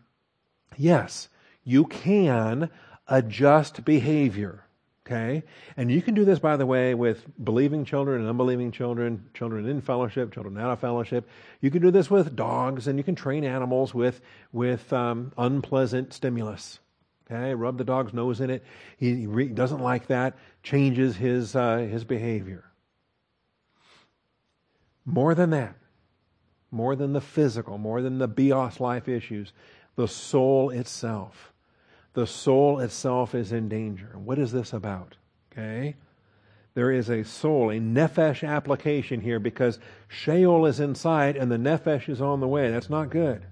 yes, you can adjust behavior. Okay? And you can do this, by the way, with believing children and unbelieving children, children in fellowship, children out of fellowship. You can do this with dogs, and you can train animals with, with um, unpleasant stimulus. Okay? Rub the dog's nose in it. He, he re- doesn't like that, changes his, uh, his behavior. More than that, more than the physical, more than the bios life issues, the soul itself the soul itself is in danger. What is this about? Okay? There is a soul, a nephesh application here because Sheol is inside and the nephesh is on the way. That's not good.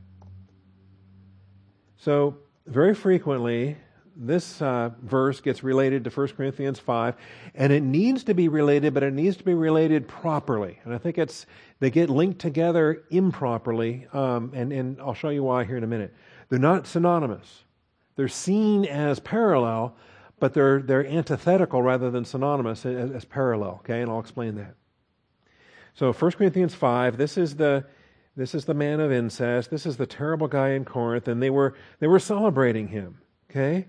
So, very frequently, this uh, verse gets related to 1 Corinthians 5, and it needs to be related, but it needs to be related properly. And I think it's they get linked together improperly, um, and, and I'll show you why here in a minute. They're not synonymous. They're seen as parallel, but they're, they're antithetical rather than synonymous as, as parallel. Okay, and I'll explain that. So 1 Corinthians 5, this is the this is the man of incest. This is the terrible guy in Corinth, and they were they were celebrating him. Okay?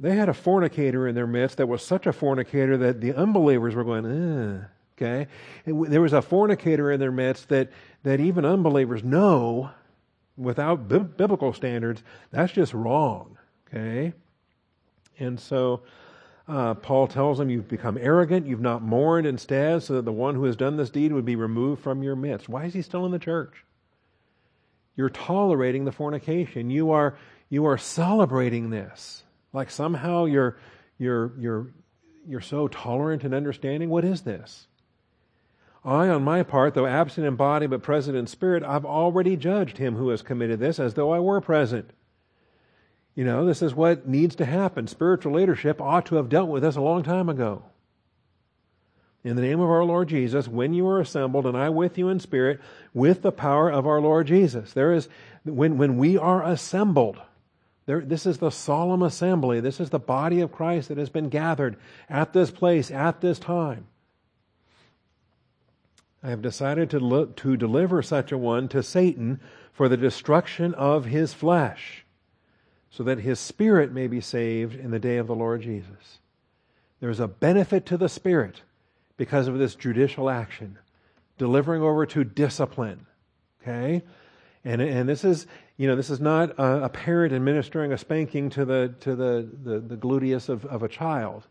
They had a fornicator in their midst that was such a fornicator that the unbelievers were going, Ugh. okay? There was a fornicator in their midst that, that even unbelievers know without b- biblical standards, that's just wrong. Okay? And so uh, Paul tells them, You've become arrogant, you've not mourned instead, so that the one who has done this deed would be removed from your midst. Why is he still in the church? You're tolerating the fornication. You are, you are celebrating this. Like somehow you're, you're, you're, you're so tolerant and understanding. What is this? I, on my part, though absent in body but present in spirit, I've already judged him who has committed this as though I were present. You know, this is what needs to happen. Spiritual leadership ought to have dealt with this a long time ago. In the name of our Lord Jesus, when you are assembled, and I with you in spirit, with the power of our Lord Jesus. There is, when, when we are assembled, there, this is the solemn assembly. This is the body of Christ that has been gathered at this place, at this time. I have decided to, look, to deliver such a one to Satan for the destruction of his flesh, so that his spirit may be saved in the day of the Lord Jesus. There's a benefit to the spirit because of this judicial action, delivering over to discipline. Okay? And, and this is, you know, this is not a, a parent administering a spanking to the, to the, the, the gluteus of, of a child.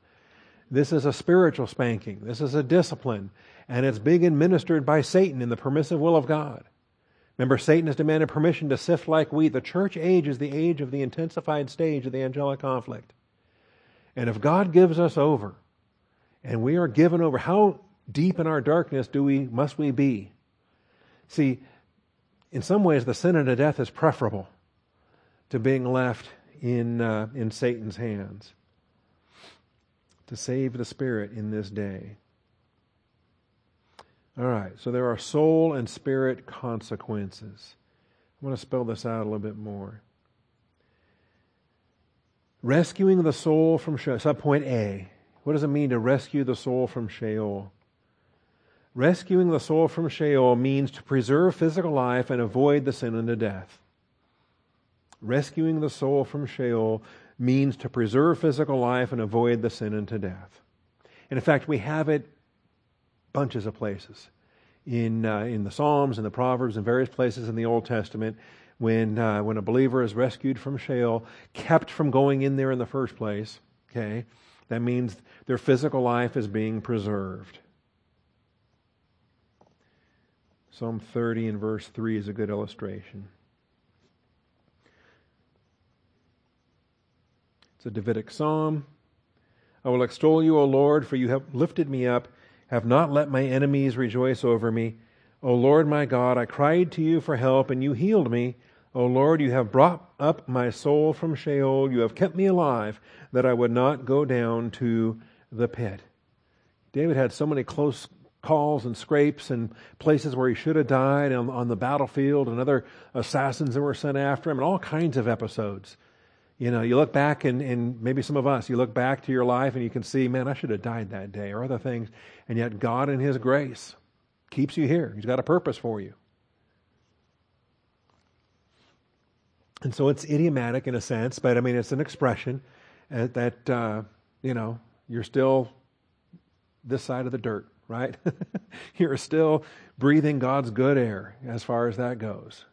This is a spiritual spanking. This is a discipline and it's being administered by Satan in the permissive will of God. Remember, Satan has demanded permission to sift like wheat. The church age is the age of the intensified stage of the angelic conflict. And if God gives us over, and we are given over, how deep in our darkness do we must we be? See, in some ways, the sin unto death is preferable to being left in uh, in Satan's hands to save the spirit in this day. All right, so there are soul and spirit consequences. I want to spell this out a little bit more. Rescuing the soul from Sheol. Subpoint A. What does it mean to rescue the soul from Sheol? Rescuing the soul from Sheol means to preserve physical life and avoid the sin unto death. Rescuing the soul from Sheol means to preserve physical life and avoid the sin unto death. And in fact, we have it bunches of places in uh, in the Psalms and the Proverbs and various places in the Old Testament when uh, when a believer is rescued from Sheol, kept from going in there in the first place. Okay, that means their physical life is being preserved. Psalm 30 and verse 3 is a good illustration. It's a Davidic psalm. I will extol you, O Lord, for you have lifted me up, have not let my enemies rejoice over me. O Lord my God, I cried to you for help, and you healed me. O Lord, you have brought up my soul from Sheol. You have kept me alive, that I would not go down to the pit. David had so many close calls and scrapes and places where he should have died on, on the battlefield and other assassins that were sent after him and all kinds of episodes. You know, you look back and, and maybe some of us, you look back to your life and you can see, man, I should have died that day or other things. And yet God in His grace keeps you here. He's got a purpose for you. And so it's idiomatic in a sense, but I mean, it's an expression uh, that, uh, you know, you're still this side of the dirt, right? You're still breathing God's good air as far as that goes.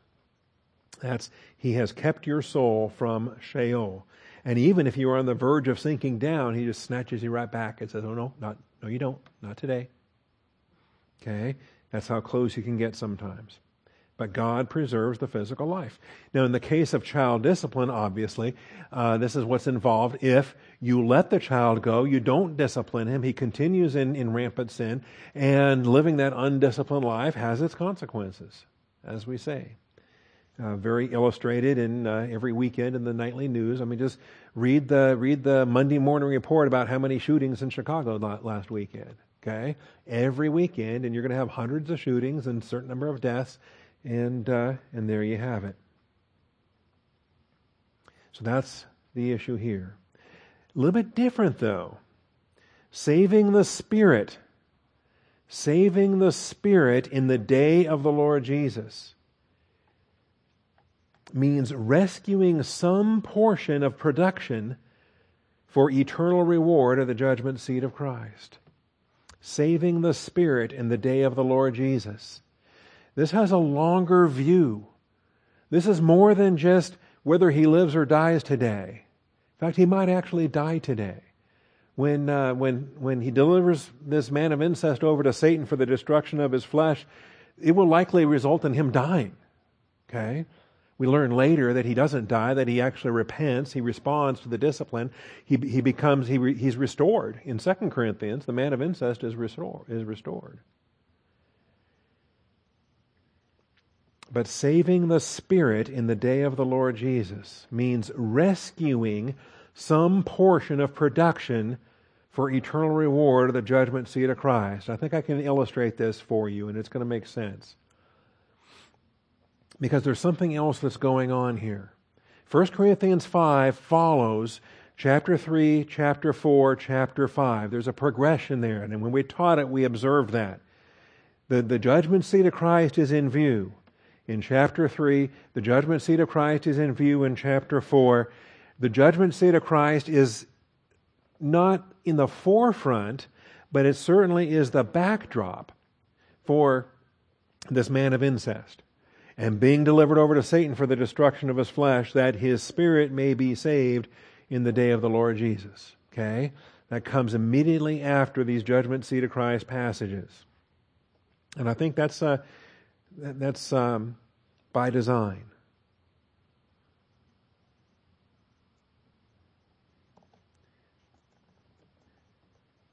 That's He has kept your soul from Sheol. And even if you are on the verge of sinking down, He just snatches you right back and says, Oh no, not no you don't. Not today. Okay? That's how close you can get sometimes but God preserves the physical life. Now, in the case of child discipline, obviously, uh, this is what's involved. If you let the child go, you don't discipline him, he continues in, in rampant sin, and living that undisciplined life has its consequences, as we say. Uh, very illustrated in uh, every weekend in the nightly news. I mean, just read the read the Monday morning report about how many shootings in Chicago last weekend. Okay, every weekend, and you're going to have hundreds of shootings and certain number of deaths and, uh, and there you have it. So that's the issue here. A little bit different, though. Saving the Spirit. Saving the Spirit in the day of the Lord Jesus means rescuing some portion of production for eternal reward at the judgment seat of Christ. Saving the Spirit in the day of the Lord Jesus. This has a longer view. This is more than just whether he lives or dies today. In fact, he might actually die today. When, uh, when, when he delivers this man of incest over to Satan for the destruction of his flesh, it will likely result in him dying. Okay? We learn later that he doesn't die, that he actually repents, he responds to the discipline, he, he becomes, he re, he's restored. In 2 Corinthians, the man of incest is, restore, is restored. But saving the spirit in the day of the Lord Jesus means rescuing some portion of production for eternal reward of the judgment seat of Christ. I think I can illustrate this for you, and it's going to make sense. Because there's something else that's going on here. 1 Corinthians 5 follows chapter 3, chapter 4, chapter 5. There's a progression there, and when we taught it, we observed that. The, the judgment seat of Christ is in view in chapter 3. The judgment seat of Christ is in view in chapter 4. The judgment seat of Christ is not in the forefront, but it certainly is the backdrop for this man of incest. And being delivered over to Satan for the destruction of his flesh, that his spirit may be saved in the day of the Lord Jesus. Okay? That comes immediately after these judgment seat of Christ passages. And I think that's uh, that's um, by design.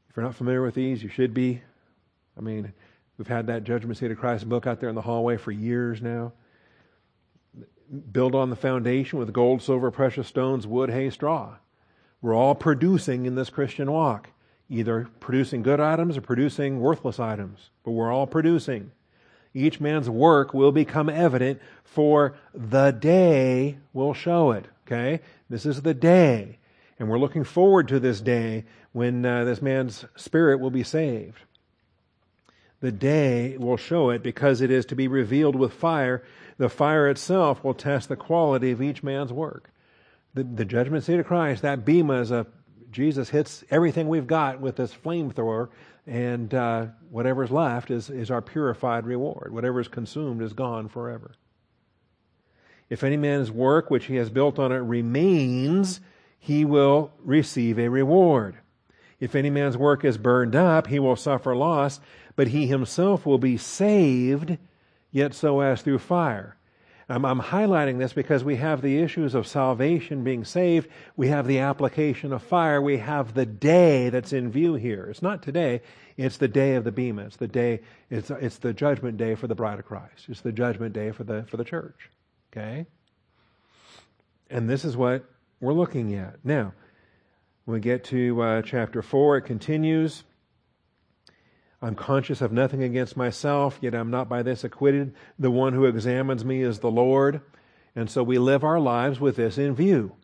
If you're not familiar with these, you should be. I mean, we've had that Judgment Seat of Christ book out there in the hallway for years now. Build on the foundation with gold, silver, precious stones, wood, hay, straw. We're all producing in this Christian walk, either producing good items or producing worthless items, but we're all producing. Each man's work will become evident, for the day will show it. Okay? This is the day. And we're looking forward to this day when uh, this man's spirit will be saved. The day will show it because it is to be revealed with fire. The fire itself will test the quality of each man's work. The, the judgment seat of Christ, that bema is a Jesus hits everything we've got with this flamethrower and uh, whatever's left is, is our purified reward. Whatever is consumed is gone forever. If any man's work which he has built on it remains, he will receive a reward. If any man's work is burned up, he will suffer loss, but he himself will be saved, yet so as through fire. I'm, I'm, highlighting this because we have the issues of salvation being saved. We have the application of fire. We have the day that's in view here. It's not today. It's the day of the Bema. It's the day, it's, it's the judgment day for the bride of Christ. It's the judgment day for the, for the church. Okay? And this is what we're looking at. Now, when we get to uh, chapter 4, it continues. I'm conscious of nothing against myself, yet I'm not by this acquitted. The one who examines me is the Lord. And so we live our lives with this in view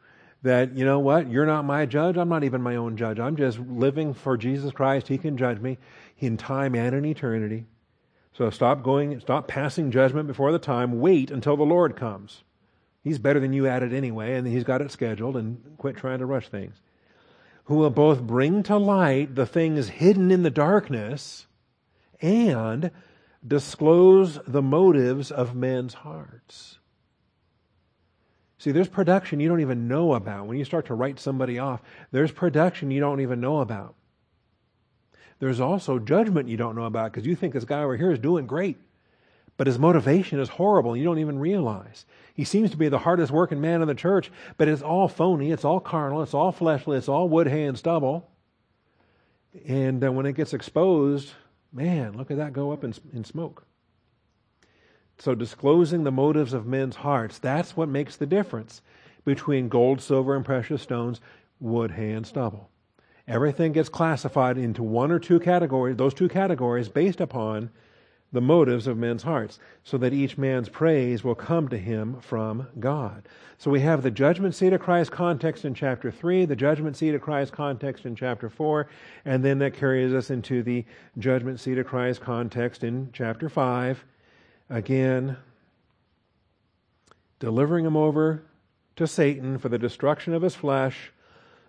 that, you know what, you're not my judge. I'm not even my own judge. I'm just living for Jesus Christ. He can judge me in time and in eternity. So stop going, stop passing judgment before the time. Wait until the Lord comes. He's better than you at it anyway, and he's got it scheduled, and quit trying to rush things. Who will both bring to light the things hidden in the darkness and disclose the motives of men's hearts. See, there's production you don't even know about. When you start to write somebody off, there's production you don't even know about. There's also judgment you don't know about because you think this guy over here is doing great. But his motivation is horrible and you don't even realize. He seems to be the hardest working man in the church, but it's all phony, it's all carnal, it's all fleshly, it's all wood, hay, and stubble. And uh, when it gets exposed, Man, look at that go up in, in smoke. So, disclosing the motives of men's hearts, that's what makes the difference between gold, silver, and precious stones, wood, hay, and stubble. Everything gets classified into one or two categories, those two categories based upon the motives of men's hearts, so that each man's praise will come to him from God. So we have the judgment seat of Christ context in chapter 3, the judgment seat of Christ context in chapter 4, and then that carries us into the judgment seat of Christ context in chapter 5. Again, delivering him over to Satan for the destruction of his flesh,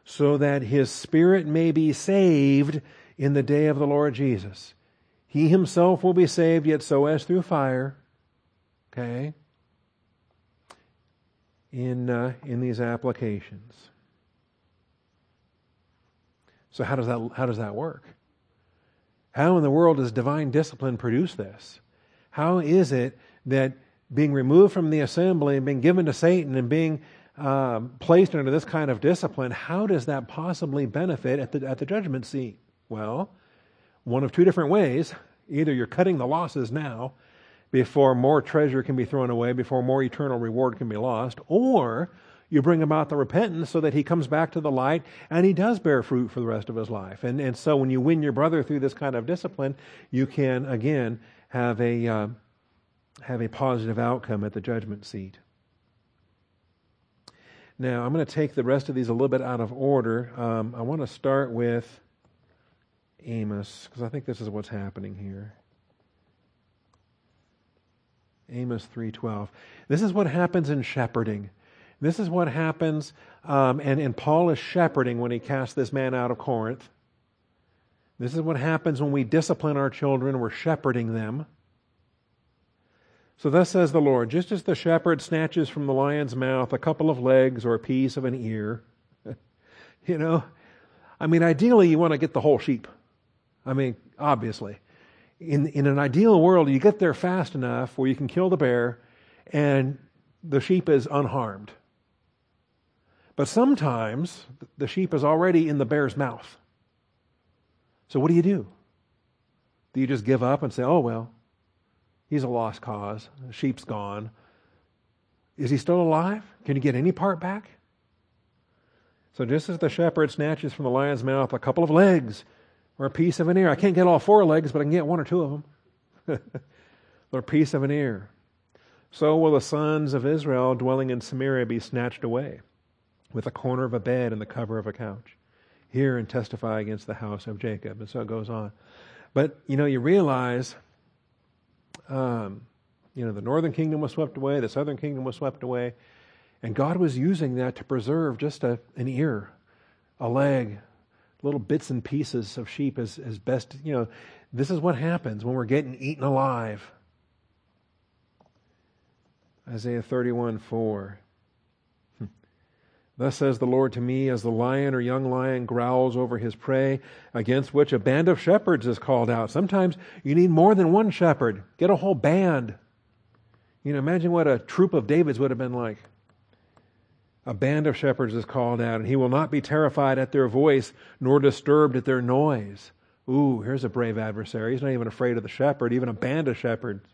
so that his spirit may be saved in the day of the Lord Jesus. He himself will be saved, yet so as through fire. Okay? In, uh, in these applications. So how does that how does that work? How in the world does divine discipline produce this? How is it that being removed from the assembly and being given to Satan and being um, placed under this kind of discipline, how does that possibly benefit at the at the judgment seat? Well, one of two different ways. Either you're cutting the losses now before more treasure can be thrown away, before more eternal reward can be lost, or you bring about the repentance so that he comes back to the light and he does bear fruit for the rest of his life. And, and so when you win your brother through this kind of discipline, you can, again, have a, uh, have a positive outcome at the judgment seat. Now, I'm going to take the rest of these a little bit out of order. Um, I want to start with Amos, because I think this is what's happening here. Amos 3:12. This is what happens in shepherding. This is what happens, um, and, and Paul is shepherding when he casts this man out of Corinth. This is what happens when we discipline our children, we're shepherding them. So thus says the Lord, just as the shepherd snatches from the lion's mouth a couple of legs or a piece of an ear, you know, I mean, ideally you want to get the whole sheep. I mean, obviously. In, in an ideal world, you get there fast enough where you can kill the bear and the sheep is unharmed. But sometimes the sheep is already in the bear's mouth. So what do you do? Do you just give up and say, oh, well, he's a lost cause, the sheep's gone? Is he still alive? Can you get any part back? So just as the shepherd snatches from the lion's mouth a couple of legs or a piece of an ear. I can't get all four legs, but I can get one or two of them. or a piece of an ear. So will the sons of Israel dwelling in Samaria be snatched away with a corner of a bed and the cover of a couch. Hear and testify against the house of Jacob. And so it goes on. But, you know, you realize, um, you know, the northern kingdom was swept away, the southern kingdom was swept away, and God was using that to preserve just a, an ear, a leg, little bits and pieces of sheep as, as best, you know, this is what happens when we're getting eaten alive. Isaiah 31 4. Hmm. Thus says the Lord to me, as the lion or young lion growls over his prey, against which a band of shepherds is called out. Sometimes you need more than one shepherd. Get a whole band. You know, imagine what a troop of Davids would have been like. A band of shepherds is called out, and he will not be terrified at their voice, nor disturbed at their noise. Ooh, here's a brave adversary. He's not even afraid of the shepherd, even a band of shepherds.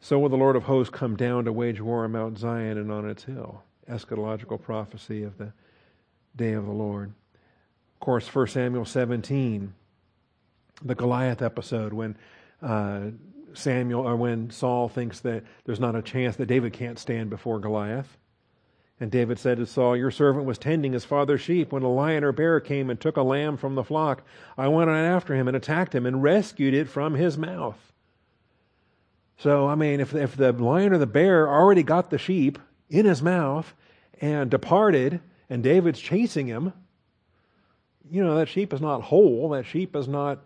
So will the Lord of hosts come down to wage war on Mount Zion and on its hill. Eschatological prophecy of the day of the Lord. Of course, 1 Samuel 17, the Goliath episode when uh, Samuel or when Saul thinks that there's not a chance that David can't stand before Goliath. And David said to Saul, Your servant was tending his father's sheep when a lion or bear came and took a lamb from the flock. I went on after him and attacked him and rescued it from his mouth. So, I mean, if, if the lion or the bear already got the sheep in his mouth and departed, and David's chasing him, you know, that sheep is not whole. That sheep is not.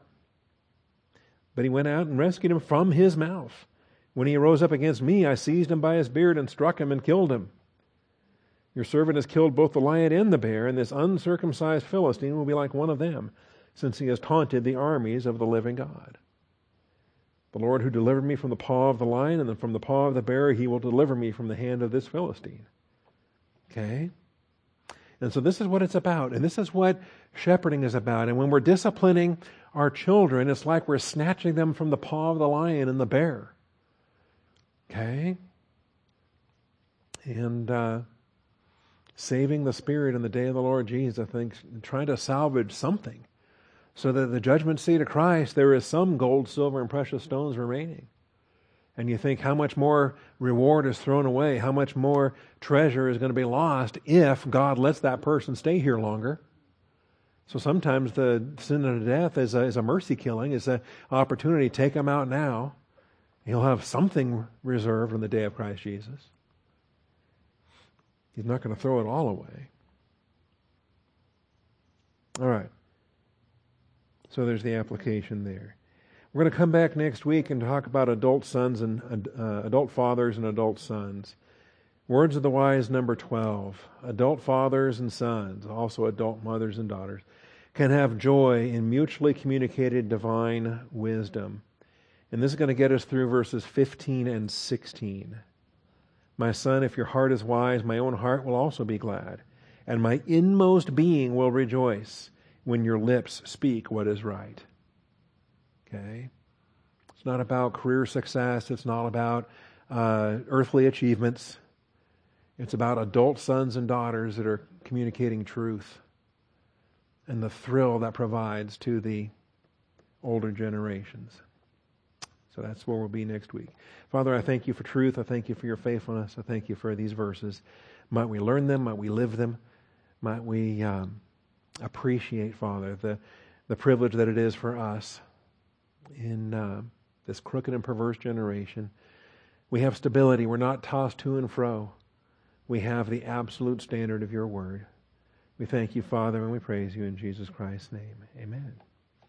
But he went out and rescued him from his mouth. When he rose up against me, I seized him by his beard and struck him and killed him. Your servant has killed both the lion and the bear, and this uncircumcised Philistine will be like one of them, since he has taunted the armies of the living God. The Lord who delivered me from the paw of the lion and from the paw of the bear, he will deliver me from the hand of this Philistine. Okay? And so this is what it's about. And this is what shepherding is about. And when we're disciplining our children, it's like we're snatching them from the paw of the lion and the bear. Okay? And uh, saving the spirit in the day of the Lord Jesus, I think, trying to salvage something so that the judgment seat of Christ, there is some gold, silver, and precious stones remaining. And you think how much more reward is thrown away, how much more treasure is going to be lost if God lets that person stay here longer. So sometimes the sin of death is a, is a mercy killing, is an opportunity. Take him out now. He'll have something reserved in the day of Christ Jesus. He's not going to throw it all away. All right. So there's the application there. We're going to come back next week and talk about adult sons and uh, adult fathers and adult sons. Words of the wise, number 12. Adult fathers and sons, also adult mothers and daughters, can have joy in mutually communicated divine wisdom. And this is going to get us through verses 15 and 16. My son, if your heart is wise, my own heart will also be glad, and my inmost being will rejoice when your lips speak what is right. Okay? It's not about career success, it's not about uh, earthly achievements. It's about adult sons and daughters that are communicating truth and the thrill that provides to the older generations. So that's where we'll be next week. Father, I thank you for truth. I thank you for your faithfulness. I thank you for these verses. Might we learn them? Might we live them? Might we um, appreciate, Father, the, the privilege that it is for us in uh, this crooked and perverse generation. We have stability. We're not tossed to and fro. We have the absolute standard of your word. We thank you, Father, and we praise you in Jesus Christ's name. Amen.